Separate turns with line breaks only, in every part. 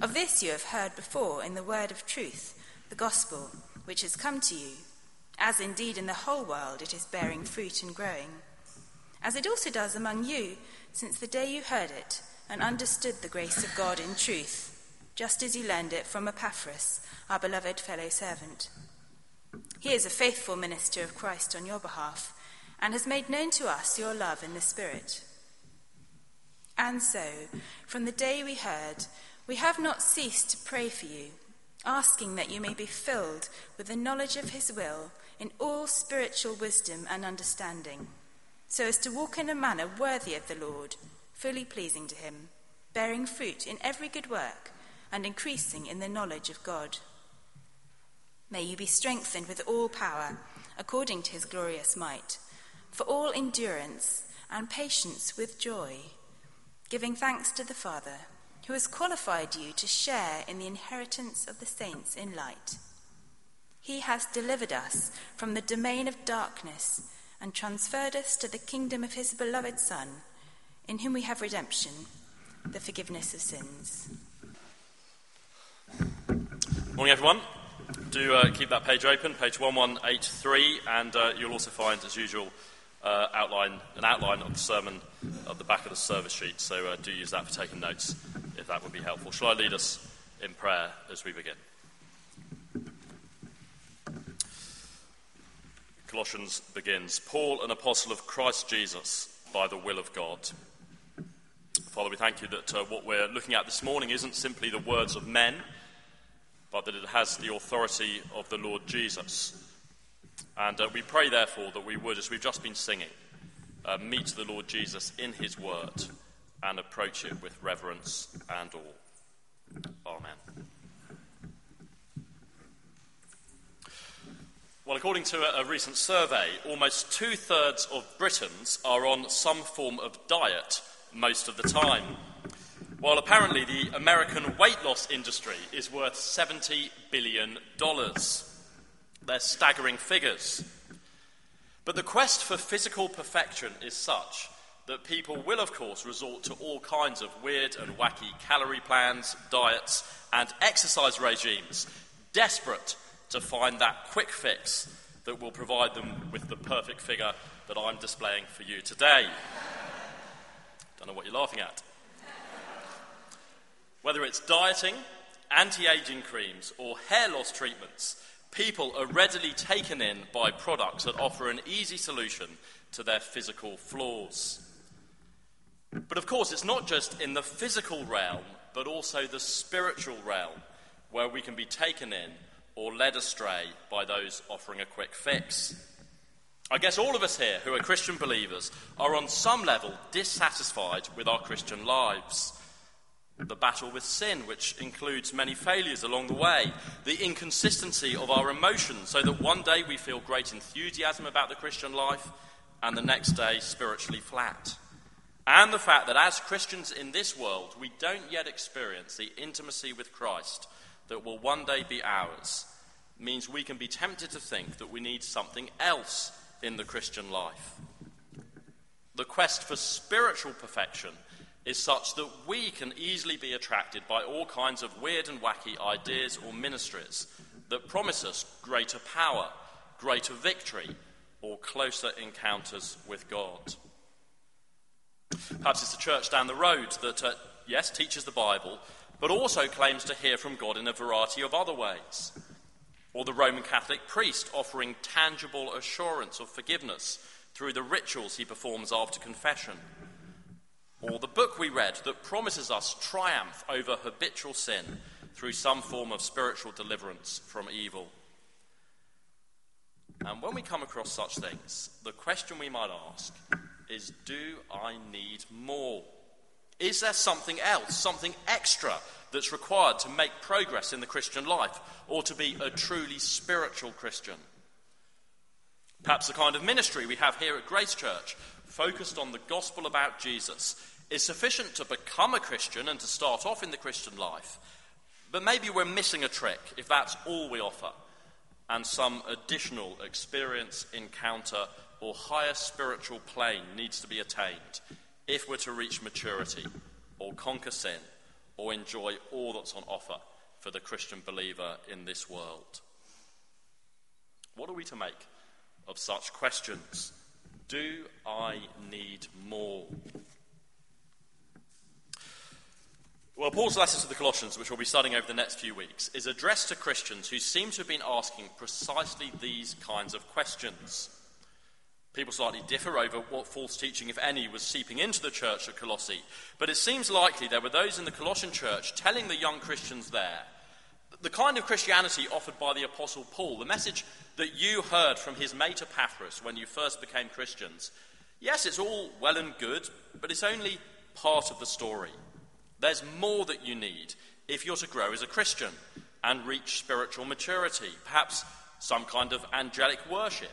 Of this you have heard before in the word of truth, the gospel, which has come to you, as indeed in the whole world it is bearing fruit and growing, as it also does among you since the day you heard it and understood the grace of God in truth, just as you learned it from Epaphras, our beloved fellow servant. He is a faithful minister of Christ on your behalf and has made known to us your love in the Spirit. And so, from the day we heard, we have not ceased to pray for you, asking that you may be filled with the knowledge of his will in all spiritual wisdom and understanding, so as to walk in a manner worthy of the Lord, fully pleasing to him, bearing fruit in every good work, and increasing in the knowledge of God. May you be strengthened with all power, according to his glorious might, for all endurance and patience with joy, giving thanks to the Father who has qualified you to share in the inheritance of the saints in light. He has delivered us from the domain of darkness and transferred us to the kingdom of his beloved Son, in whom we have redemption, the forgiveness of sins.
Morning, everyone. Do uh, keep that page open, page 1183, and uh, you'll also find, as usual, uh, outline an outline of the sermon at the back of the service sheet. So uh, do use that for taking notes if that would be helpful. Shall I lead us in prayer as we begin? Colossians begins Paul, an apostle of Christ Jesus, by the will of God. Father, we thank you that uh, what we're looking at this morning isn't simply the words of men, but that it has the authority of the Lord Jesus. And uh, we pray, therefore, that we would, as we've just been singing, uh, meet the Lord Jesus in his word and approach it with reverence and awe. Amen. Well, according to a, a recent survey, almost two thirds of Britons are on some form of diet most of the time. While apparently the American weight loss industry is worth $70 billion. They're staggering figures. But the quest for physical perfection is such that people will, of course, resort to all kinds of weird and wacky calorie plans, diets, and exercise regimes, desperate to find that quick fix that will provide them with the perfect figure that I'm displaying for you today. Don't know what you're laughing at. Whether it's dieting, anti aging creams, or hair loss treatments, people are readily taken in by products that offer an easy solution to their physical flaws. But of course, it's not just in the physical realm, but also the spiritual realm where we can be taken in or led astray by those offering a quick fix. I guess all of us here who are Christian believers are on some level dissatisfied with our Christian lives. The battle with sin, which includes many failures along the way, the inconsistency of our emotions, so that one day we feel great enthusiasm about the Christian life and the next day spiritually flat and the fact that as Christians in this world, we don't yet experience the intimacy with Christ that will one day be ours, means we can be tempted to think that we need something else in the Christian life. The quest for spiritual perfection is such that we can easily be attracted by all kinds of weird and wacky ideas or ministries that promise us greater power, greater victory, or closer encounters with God. Perhaps it's the church down the road that, uh, yes, teaches the Bible, but also claims to hear from God in a variety of other ways. Or the Roman Catholic priest offering tangible assurance of forgiveness through the rituals he performs after confession. Or the book we read that promises us triumph over habitual sin through some form of spiritual deliverance from evil. And when we come across such things, the question we might ask is do I need more? Is there something else, something extra that's required to make progress in the Christian life or to be a truly spiritual Christian? Perhaps the kind of ministry we have here at Grace Church, focused on the gospel about Jesus, is sufficient to become a Christian and to start off in the Christian life. But maybe we're missing a trick if that's all we offer, and some additional experience, encounter, or higher spiritual plane needs to be attained if we're to reach maturity or conquer sin or enjoy all that's on offer for the Christian believer in this world. What are we to make of such questions? Do I need more? Well, Paul's letter to the Colossians, which we'll be studying over the next few weeks, is addressed to Christians who seem to have been asking precisely these kinds of questions. People slightly differ over what false teaching, if any, was seeping into the church at Colossae. But it seems likely there were those in the Colossian church telling the young Christians there the kind of Christianity offered by the Apostle Paul, the message that you heard from his mate Epaphras when you first became Christians. Yes, it's all well and good, but it's only part of the story. There's more that you need if you're to grow as a Christian and reach spiritual maturity, perhaps some kind of angelic worship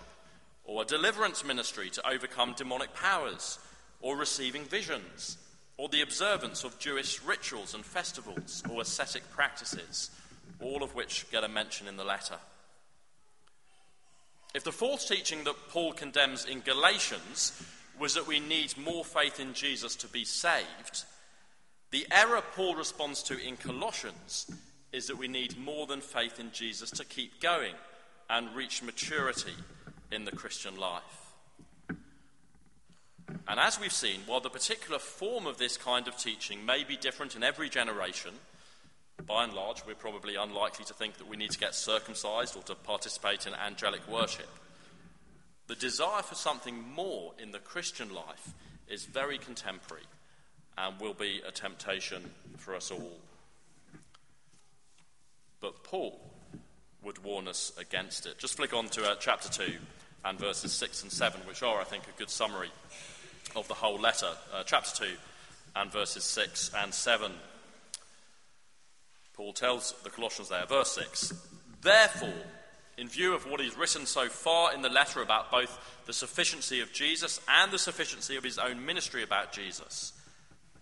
or a deliverance ministry to overcome demonic powers, or receiving visions, or the observance of Jewish rituals and festivals or ascetic practices, all of which get a mention in the letter. If the false teaching that Paul condemns in Galatians was that we need more faith in Jesus to be saved, the error Paul responds to in Colossians is that we need more than faith in Jesus to keep going and reach maturity in the Christian life. And as we've seen, while the particular form of this kind of teaching may be different in every generation, by and large, we're probably unlikely to think that we need to get circumcised or to participate in angelic worship. The desire for something more in the Christian life is very contemporary and will be a temptation for us all. But Paul would warn us against it. Just flick on to uh, chapter 2 and verses 6 and 7, which are, I think, a good summary of the whole letter. Uh, chapter 2 and verses 6 and 7. Paul tells the Colossians there, verse 6 Therefore, in view of what is written so far in the letter about both the sufficiency of Jesus and the sufficiency of his own ministry about Jesus,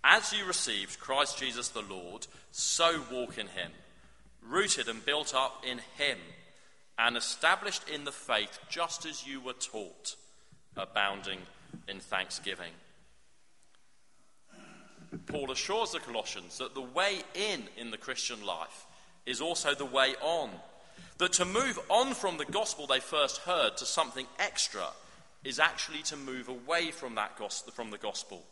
as you received Christ Jesus the Lord, so walk in him, rooted and built up in him and established in the faith just as you were taught, abounding in thanksgiving. Paul assures the Colossians that the way in in the Christian life is also the way on. That to move on from the gospel they first heard to something extra is actually to move away from that gospel, from the gospel.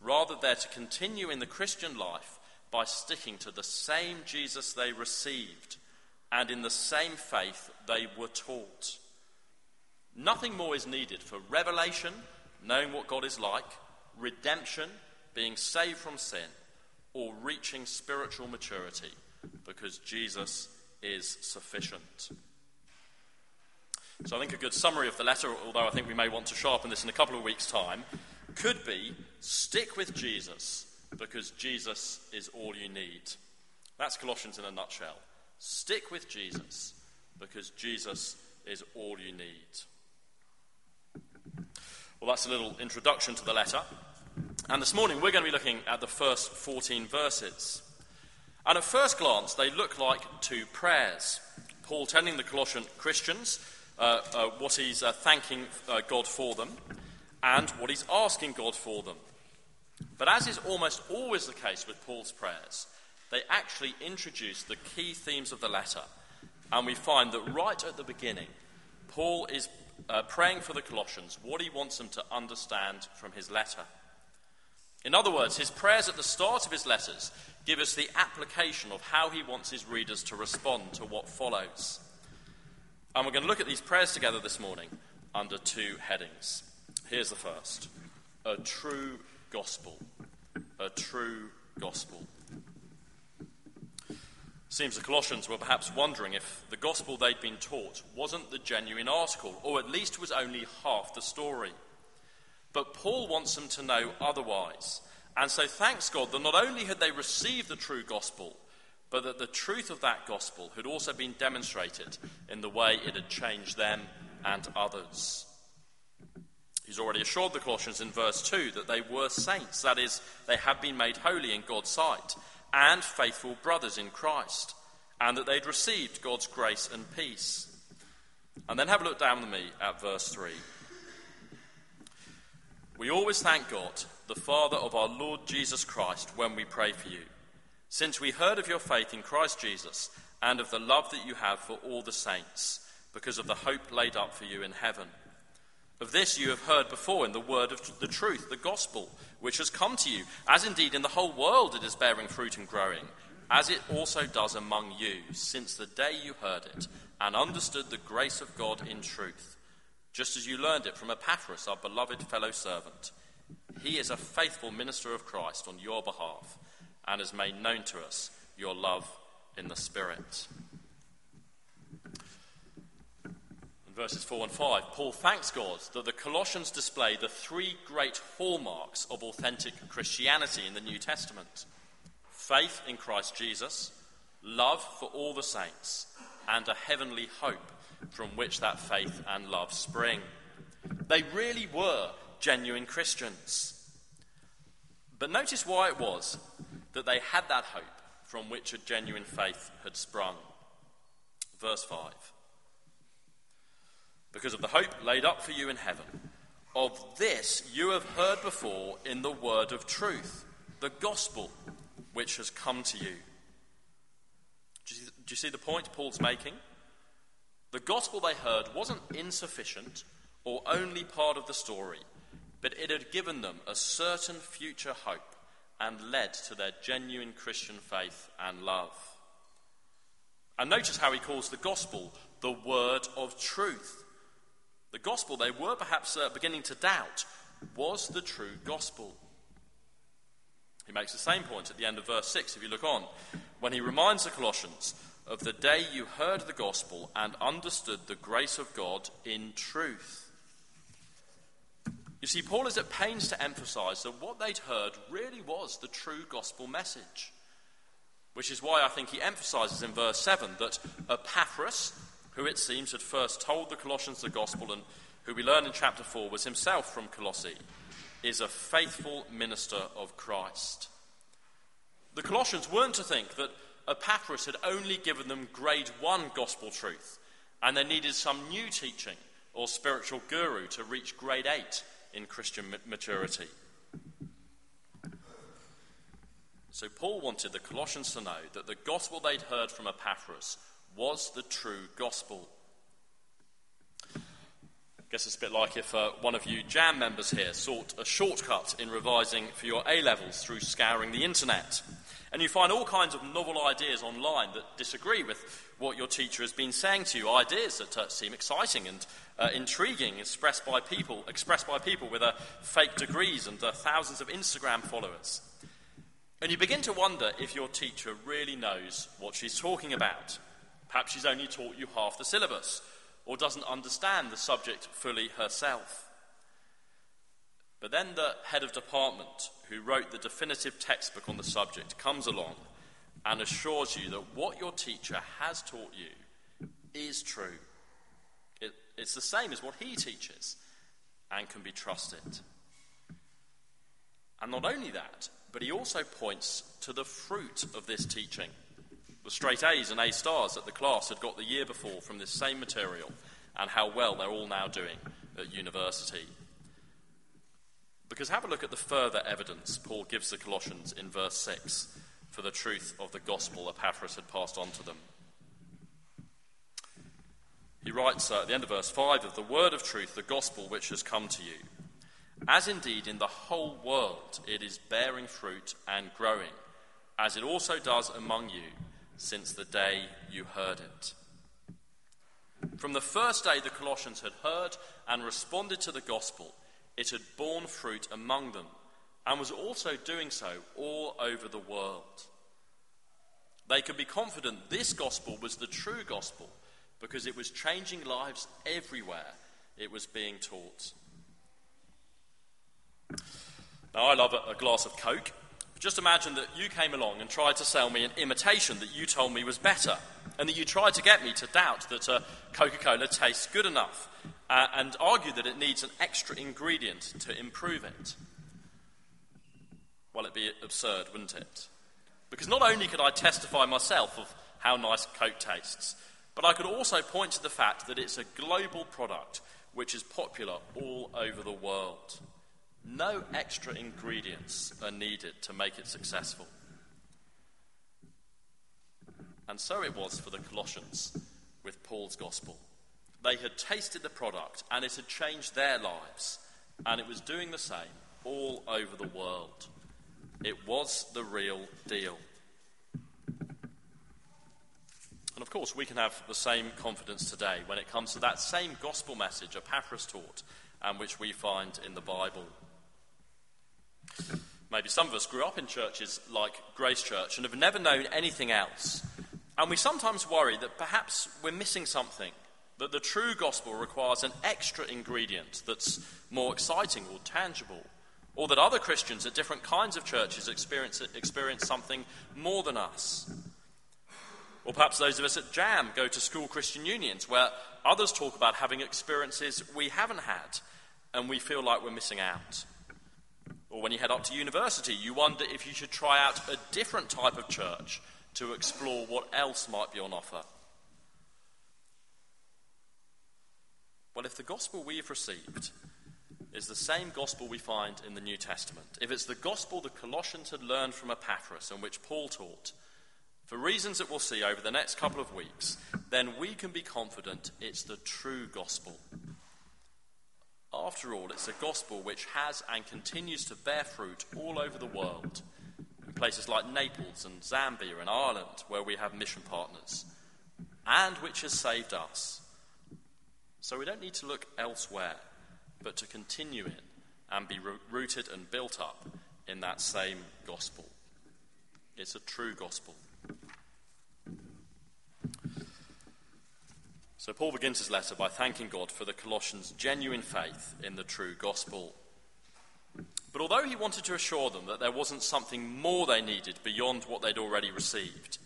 Rather, they're to continue in the Christian life by sticking to the same Jesus they received and in the same faith they were taught. Nothing more is needed for revelation, knowing what God is like, redemption, being saved from sin, or reaching spiritual maturity, because Jesus is sufficient. So I think a good summary of the letter, although I think we may want to sharpen this in a couple of weeks' time, could be stick with Jesus, because Jesus is all you need. That's Colossians in a nutshell. Stick with Jesus because Jesus is all you need. Well, that's a little introduction to the letter. And this morning we're going to be looking at the first 14 verses. And at first glance, they look like two prayers. Paul telling the Colossian Christians uh, uh, what he's uh, thanking uh, God for them and what he's asking God for them. But as is almost always the case with Paul's prayers, they actually introduce the key themes of the letter. And we find that right at the beginning, Paul is uh, praying for the Colossians what he wants them to understand from his letter. In other words, his prayers at the start of his letters give us the application of how he wants his readers to respond to what follows. And we're going to look at these prayers together this morning under two headings. Here's the first a true gospel. A true gospel. Seems the Colossians were perhaps wondering if the gospel they'd been taught wasn't the genuine article, or at least was only half the story. But Paul wants them to know otherwise, And so thanks God that not only had they received the true gospel, but that the truth of that gospel had also been demonstrated in the way it had changed them and others. He's already assured the Colossians in verse 2 that they were saints, that is, they had been made holy in God's sight, and faithful brothers in Christ, and that they'd received God's grace and peace. And then have a look down with me at verse 3. We always thank God, the Father of our Lord Jesus Christ, when we pray for you, since we heard of your faith in Christ Jesus and of the love that you have for all the saints, because of the hope laid up for you in heaven. Of this you have heard before in the word of the truth, the gospel, which has come to you, as indeed in the whole world it is bearing fruit and growing, as it also does among you, since the day you heard it and understood the grace of God in truth, just as you learned it from Epaphras, our beloved fellow servant. He is a faithful minister of Christ on your behalf and has made known to us your love in the Spirit. Verses 4 and 5, Paul thanks God that the Colossians display the three great hallmarks of authentic Christianity in the New Testament faith in Christ Jesus, love for all the saints, and a heavenly hope from which that faith and love spring. They really were genuine Christians. But notice why it was that they had that hope from which a genuine faith had sprung. Verse 5 because of the hope laid up for you in heaven. Of this you have heard before in the word of truth, the gospel which has come to you. Do you, see the point Paul's making? The gospel they heard wasn't insufficient or only part of the story, but it had given them a certain future hope and led to their genuine Christian faith and love. And notice how he calls the gospel the word of truth. The gospel they were perhaps uh, beginning to doubt was the true gospel. He makes the same point at the end of verse 6, if you look on, when he reminds the Colossians of the day you heard the gospel and understood the grace of God in truth. You see, Paul is at pains to emphasize that what they'd heard really was the true gospel message. Which is why I think he emphasizes in verse 7 that Epaphras, who it seems had first told the Colossians the gospel and who we learn in chapter 4 was himself from Colossae, is a faithful minister of Christ. The Colossians weren't to think that Epaphras had only given them grade 1 gospel truth and they needed some new teaching or spiritual guru to reach grade 8 in Christian maturity. So, Paul wanted the Colossians to know that the gospel they'd heard from Epaphras was the true gospel. I guess it's a bit like if uh, one of you JAM members here sought a shortcut in revising for your A levels through scouring the internet. And you find all kinds of novel ideas online that disagree with what your teacher has been saying to you, ideas that uh, seem exciting and uh, intriguing, expressed by people, expressed by people with uh, fake degrees and uh, thousands of Instagram followers. And you begin to wonder if your teacher really knows what she's talking about. Perhaps she's only taught you half the syllabus or doesn't understand the subject fully herself. But then the head of department, who wrote the definitive textbook on the subject, comes along and assures you that what your teacher has taught you is true. It, it's the same as what he teaches and can be trusted. And not only that, but he also points to the fruit of this teaching the straight A's and A stars that the class had got the year before from this same material, and how well they're all now doing at university. Because have a look at the further evidence Paul gives the Colossians in verse 6 for the truth of the gospel Epaphras had passed on to them. He writes uh, at the end of verse 5 of the word of truth, the gospel which has come to you. As indeed in the whole world it is bearing fruit and growing, as it also does among you since the day you heard it. From the first day the Colossians had heard and responded to the gospel, it had borne fruit among them and was also doing so all over the world. They could be confident this gospel was the true gospel because it was changing lives everywhere it was being taught. Now, I love a, glass of Coke. Just imagine that you came along and tried to sell me an imitation that you told me was better, and that you tried to get me to doubt that uh, Coca Cola tastes good enough, uh, and argue that it needs an extra ingredient to improve it. Well, it'd be absurd, wouldn't it? Because not only could I testify myself of how nice Coke tastes, but I could also point to the fact that it's a global product which is popular all over the world. No extra ingredients are needed to make it successful. And so it was for the Colossians with Paul's gospel. They had tasted the product and it had changed their lives, and it was doing the same all over the world. It was the real deal. And of course, we can have the same confidence today when it comes to that same gospel message Epaphras taught and which we find in the Bible. Maybe some of us grew up in churches like Grace Church and have never known anything else. And we sometimes worry that perhaps we're missing something, that the true gospel requires an extra ingredient that's more exciting or tangible, or that other Christians at different kinds of churches experience, experience something more than us. Or perhaps those of us at JAM go to school Christian unions where others talk about having experiences we haven't had and we feel like we're missing out. Or when you head up to university, you wonder if you should try out a different type of church to explore what else might be on offer. Well, if the gospel we've received is the same gospel we find in the New Testament, if it's the gospel the Colossians had learned from Epaphras and which Paul taught, for reasons that we'll see over the next couple of weeks, then we can be confident it's the true gospel. After all, it's a gospel which has and continues to bear fruit all over the world, in places like Naples and Zambia and Ireland, where we have mission partners, and which has saved us. So we don't need to look elsewhere, but to continue in and be rooted and built up in that same gospel. It's a true gospel. So, Paul begins his letter by thanking God for the Colossians' genuine faith in the true gospel. But although he wanted to assure them that there wasn't something more they needed beyond what they'd already received,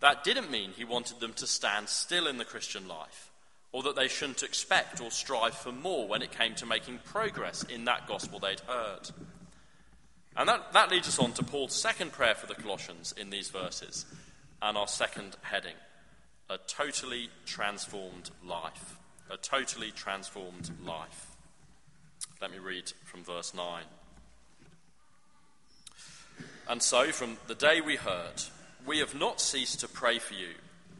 that didn't mean he wanted them to stand still in the Christian life, or that they shouldn't expect or strive for more when it came to making progress in that gospel they'd heard. And that, that leads us on to Paul's second prayer for the Colossians in these verses, and our second heading a totally transformed life. A totally transformed life. Let me read from verse 9. And so, from the day we heard, we have not ceased to pray for you,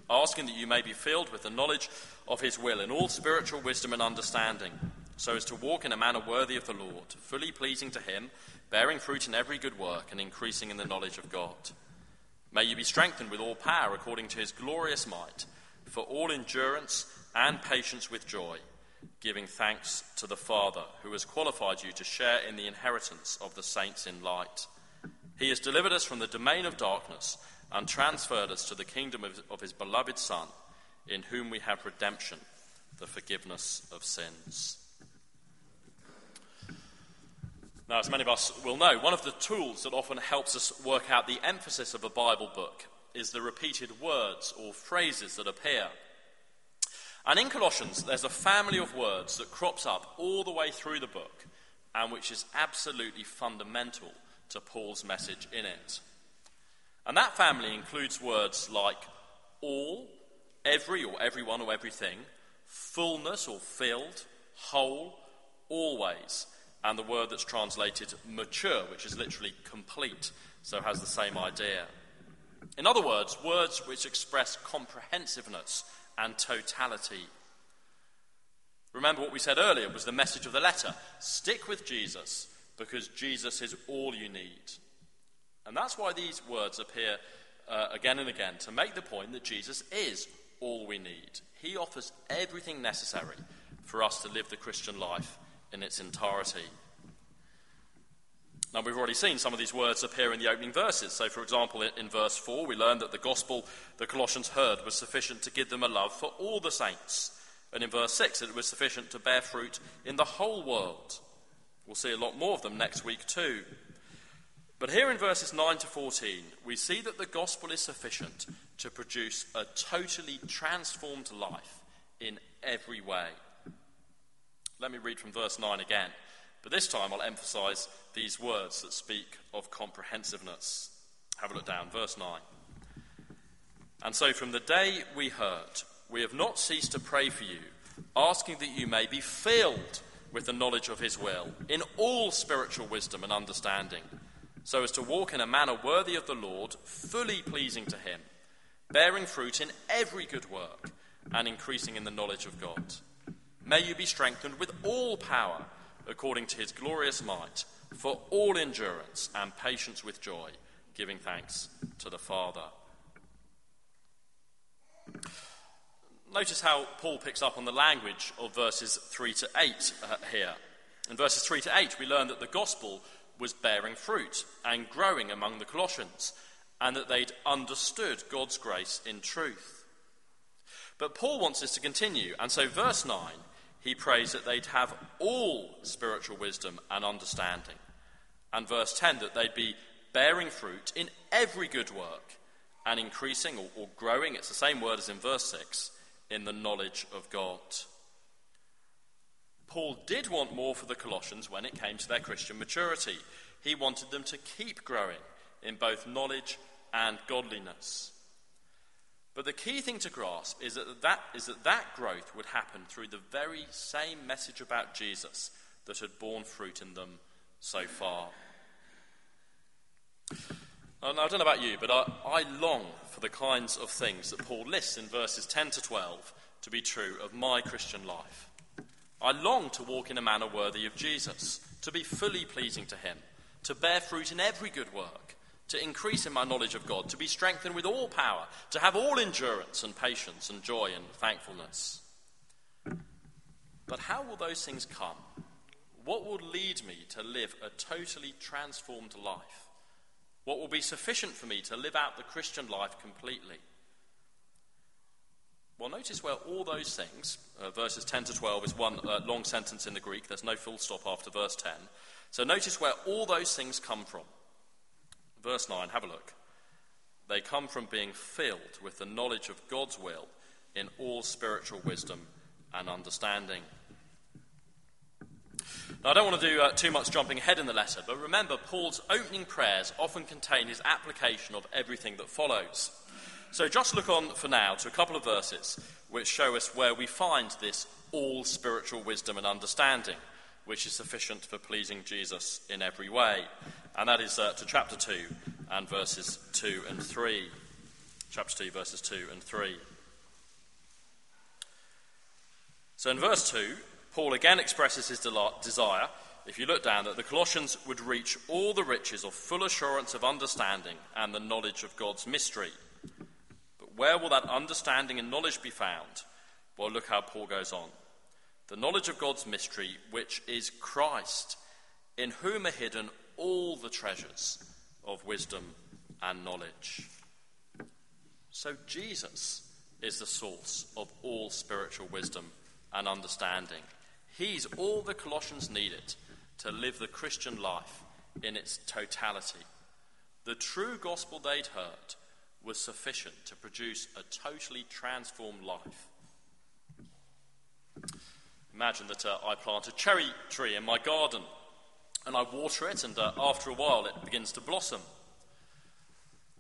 asking that you may be filled with the knowledge of his will in all spiritual wisdom and understanding, so as to walk in a manner worthy of the Lord, fully pleasing to him, bearing fruit in every good work, and increasing in the knowledge of God May you be strengthened with all power according to his glorious might, for all endurance and patience with joy, giving thanks to the Father who has qualified you to share in the inheritance of the saints in light. He has delivered us from the domain of darkness and transferred us to the kingdom of, of his beloved Son, in whom we have redemption, the forgiveness of sins. Now, as many of us will know, one of the tools that often helps us work out the emphasis of a Bible book is the repeated words or phrases that appear. And in Colossians, there's a family of words that crops up all the way through the book and which is absolutely fundamental to Paul's message in it. And that family includes words like all, every or everyone or everything, fullness or filled, whole, always, and the word that's translated mature, which is literally complete, so has the same idea. In other words, words which express comprehensiveness and totality. Remember what we said earlier was the message of the letter stick with Jesus because Jesus is all you need. And that's why these words appear uh, again and again to make the point that Jesus is all we need. He offers everything necessary for us to live the Christian life in its entirety. Now, we've already seen some of these words appear in the opening verses. So, for example, in, verse 4, we learn that the gospel the Colossians heard was sufficient to give them a love for all the saints. And in verse 6, it was sufficient to bear fruit in the whole world. We'll see a lot more of them next week too. But here in verses 9 to 14, we see that the gospel is sufficient to produce a totally transformed life in every way. Let me read from verse 9 again, but this time I'll emphasize these words that speak of comprehensiveness. Have a look down, verse 9. And so from the day we heard, we have not ceased to pray for you, asking that you may be filled with the knowledge of his will, in all spiritual wisdom and understanding so as to walk in a manner worthy of the Lord, fully pleasing to Him, bearing fruit in every good work, and increasing in the knowledge of God. May you be strengthened with all power, according to His glorious might, for all endurance and patience with joy, giving thanks to the Father. Notice how Paul picks up on the language of verses 3 to 8 uh, here. In verses 3 to 8, we learn that the gospel was bearing fruit and growing among the Colossians, and that they'd understood God's grace in truth. But Paul wants this to continue, and so, verse 9, he prays that they'd have all spiritual wisdom and understanding. And verse 10, that they'd be bearing fruit in every good work and increasing or, or growing, it's the same word as in verse 6, in the knowledge of God. Paul did want more for the Colossians when it came to their Christian maturity. He wanted them to keep growing in both knowledge and godliness. But the key thing to grasp is that that, is that, that growth would happen through the very same message about Jesus that had borne fruit in them so far. And I don't know about you, but I, I long for the kinds of things that Paul lists in verses 10 to 12 to be true of my Christian life. I long to walk in a manner worthy of Jesus, to be fully pleasing to Him, to bear fruit in every good work, to increase in my knowledge of God, to be strengthened with all power, to have all endurance and patience and joy and thankfulness. But how will those things come? What will lead me to live a totally transformed life? What will be sufficient for me to live out the Christian life completely? Well, notice where all those things, uh, verses 10 to 12 is one uh, long sentence in the Greek, there's no full stop after verse 10. So notice where all those things come from. Verse 9, have a look. They come from being filled with the knowledge of God's will in all spiritual wisdom and understanding. Now, I don't want to do uh, too much jumping ahead in the letter, but remember, Paul's opening prayers often contain his application of everything that follows. So just look on for now to a couple of verses which show us where we find this all spiritual wisdom and understanding, which is sufficient for pleasing Jesus in every way. And that is uh, to chapter 2 and verses 2 and 3. Chapter 2, verses 2 and 3. So in verse 2, Paul again expresses his desire, if you look down, that the Colossians would reach all the riches of full assurance of understanding and the knowledge of God's mystery But where will that understanding and knowledge be found? Well, look how Paul goes on. The knowledge of God's mystery, which is Christ, in whom are hidden all the treasures of wisdom and knowledge. So, Jesus is the source of all spiritual wisdom and understanding. He's all the Colossians needed to live the Christian life in its totality. The true gospel they'd heard was sufficient to produce a totally transformed life. Imagine that uh, I plant a cherry tree in my garden and I water it, and uh, after a while it begins to blossom.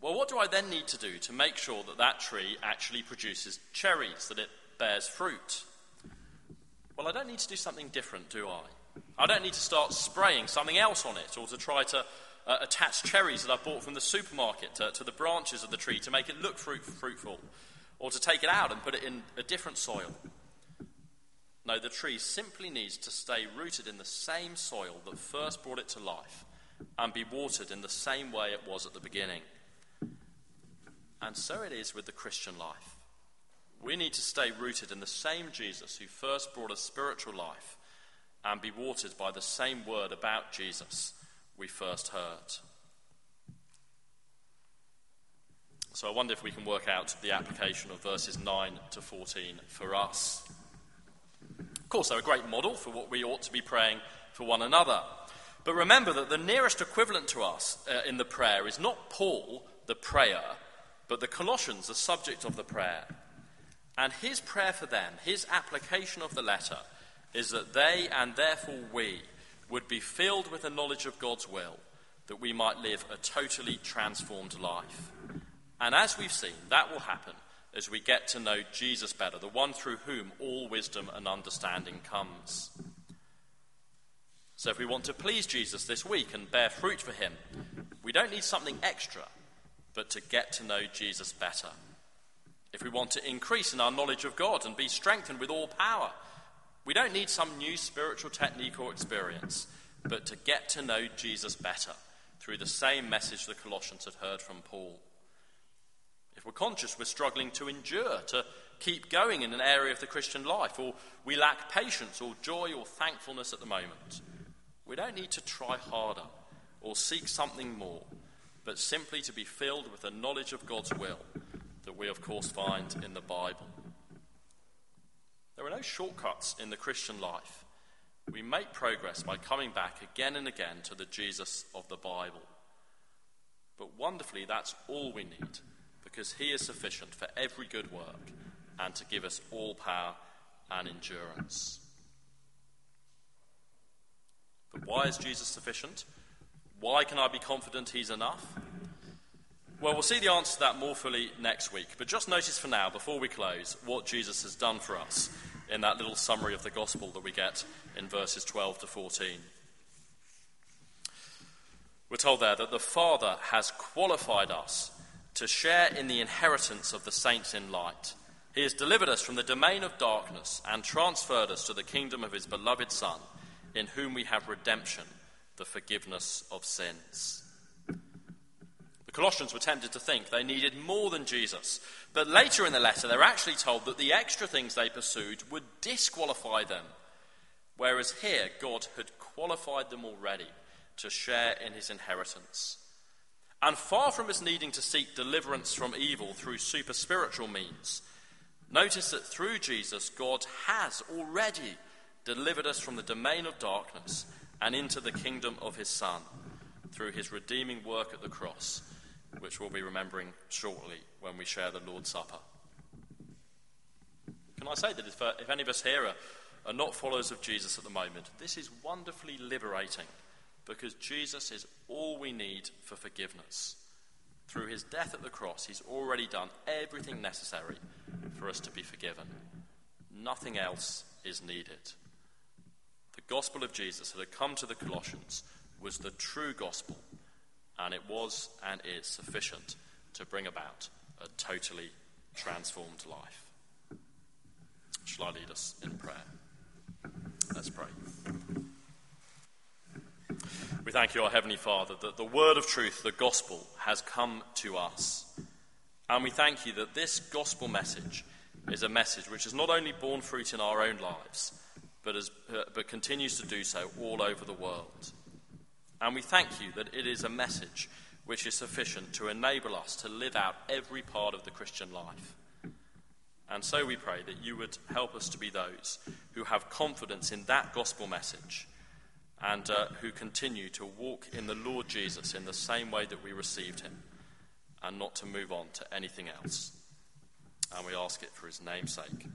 Well, what do I then need to do to make sure that that tree actually produces cherries, that it bears fruit? Well, I don't need to do something different, do I? I don't need to start spraying something else on it or to try to uh, attach cherries that I've bought from the supermarket to, to, the branches of the tree to make it look fruit, fruitful, or to take it out and put it in a different soil. No, the tree simply needs to stay rooted in the same soil that first brought it to life and be watered in the same way it was at the beginning. And so it is with the Christian life. We need to stay rooted in the same Jesus who first brought us spiritual life and be watered by the same word about Jesus we first heard. So I wonder if we can work out the application of verses 9 to 14 for us. Course, they're a great model for what we ought to be praying for one another. But remember that the nearest equivalent to us uh, in the prayer is not Paul, the prayer, but the Colossians, the subject of the prayer. And his prayer for them, his application of the letter, is that they and therefore we would be filled with the knowledge of God's will, that we might live a totally transformed life. And as we've seen, that will happen as we get to know Jesus better, the one through whom all wisdom and understanding comes. So, if we want to please Jesus this week and bear fruit for him, we don't need something extra, but to get to know Jesus better. If we want to increase in our knowledge of God and be strengthened with all power, we don't need some new spiritual technique or experience, but to get to know Jesus better through the same message the Colossians had heard from Paul. If we're conscious we're struggling to endure, to keep going in an area of the Christian life, or we lack patience or joy or thankfulness at the moment, we don't need to try harder or seek something more, but simply to be filled with the knowledge of God's will that we, of course, find in the Bible. There are no shortcuts in the Christian life. We make progress by coming back again and again to the Jesus of the Bible. But wonderfully, that's all we need, because He is sufficient for every good work and to give us all power and endurance. But why is Jesus sufficient? Why can I be confident He's enough? Well, we'll see the answer to that more fully next week, but just notice for now, before we close, what Jesus has done for us in that little summary of the gospel that we get in verses 12 to 14. We're told there that the Father has qualified us to share in the inheritance of the saints in light. He has delivered us from the domain of darkness and transferred us to the kingdom of His beloved Son, in whom we have redemption, the forgiveness of sins. The Colossians were tempted to think they needed more than Jesus. But later in the letter, they're actually told that the extra things they pursued would disqualify them. Whereas here, God had qualified them already to share in his inheritance. And far from us needing to seek deliverance from evil through super spiritual means, notice that through Jesus, God has already delivered us from the domain of darkness and into the kingdom of his Son through his redeeming work at the cross which we'll be remembering shortly when we share the Lord's Supper. Can I say that if, uh, if any of us here are, are not followers of Jesus at the moment, this is wonderfully liberating because Jesus is all we need for forgiveness. Through his death at the cross, he's already done everything necessary for us to be forgiven. Nothing else is needed. The gospel of Jesus that had come to the Colossians was the true gospel and it was and is sufficient to bring about a totally transformed life. Shall I lead us in prayer? Let's pray. We thank you, our Heavenly Father, that the word of truth, the gospel, has come to us. And we thank you that this gospel message is a message which has not only borne fruit in our own lives, but, has, uh, but continues to do so all over the world. And we thank you that it is a message which is sufficient to enable us to live out every part of the Christian life. And so we pray that you would help us to be those who have confidence in that gospel message and uh, who continue to walk in the Lord Jesus in the same way that we received him and not to move on to anything else. And we ask it for his name's sake.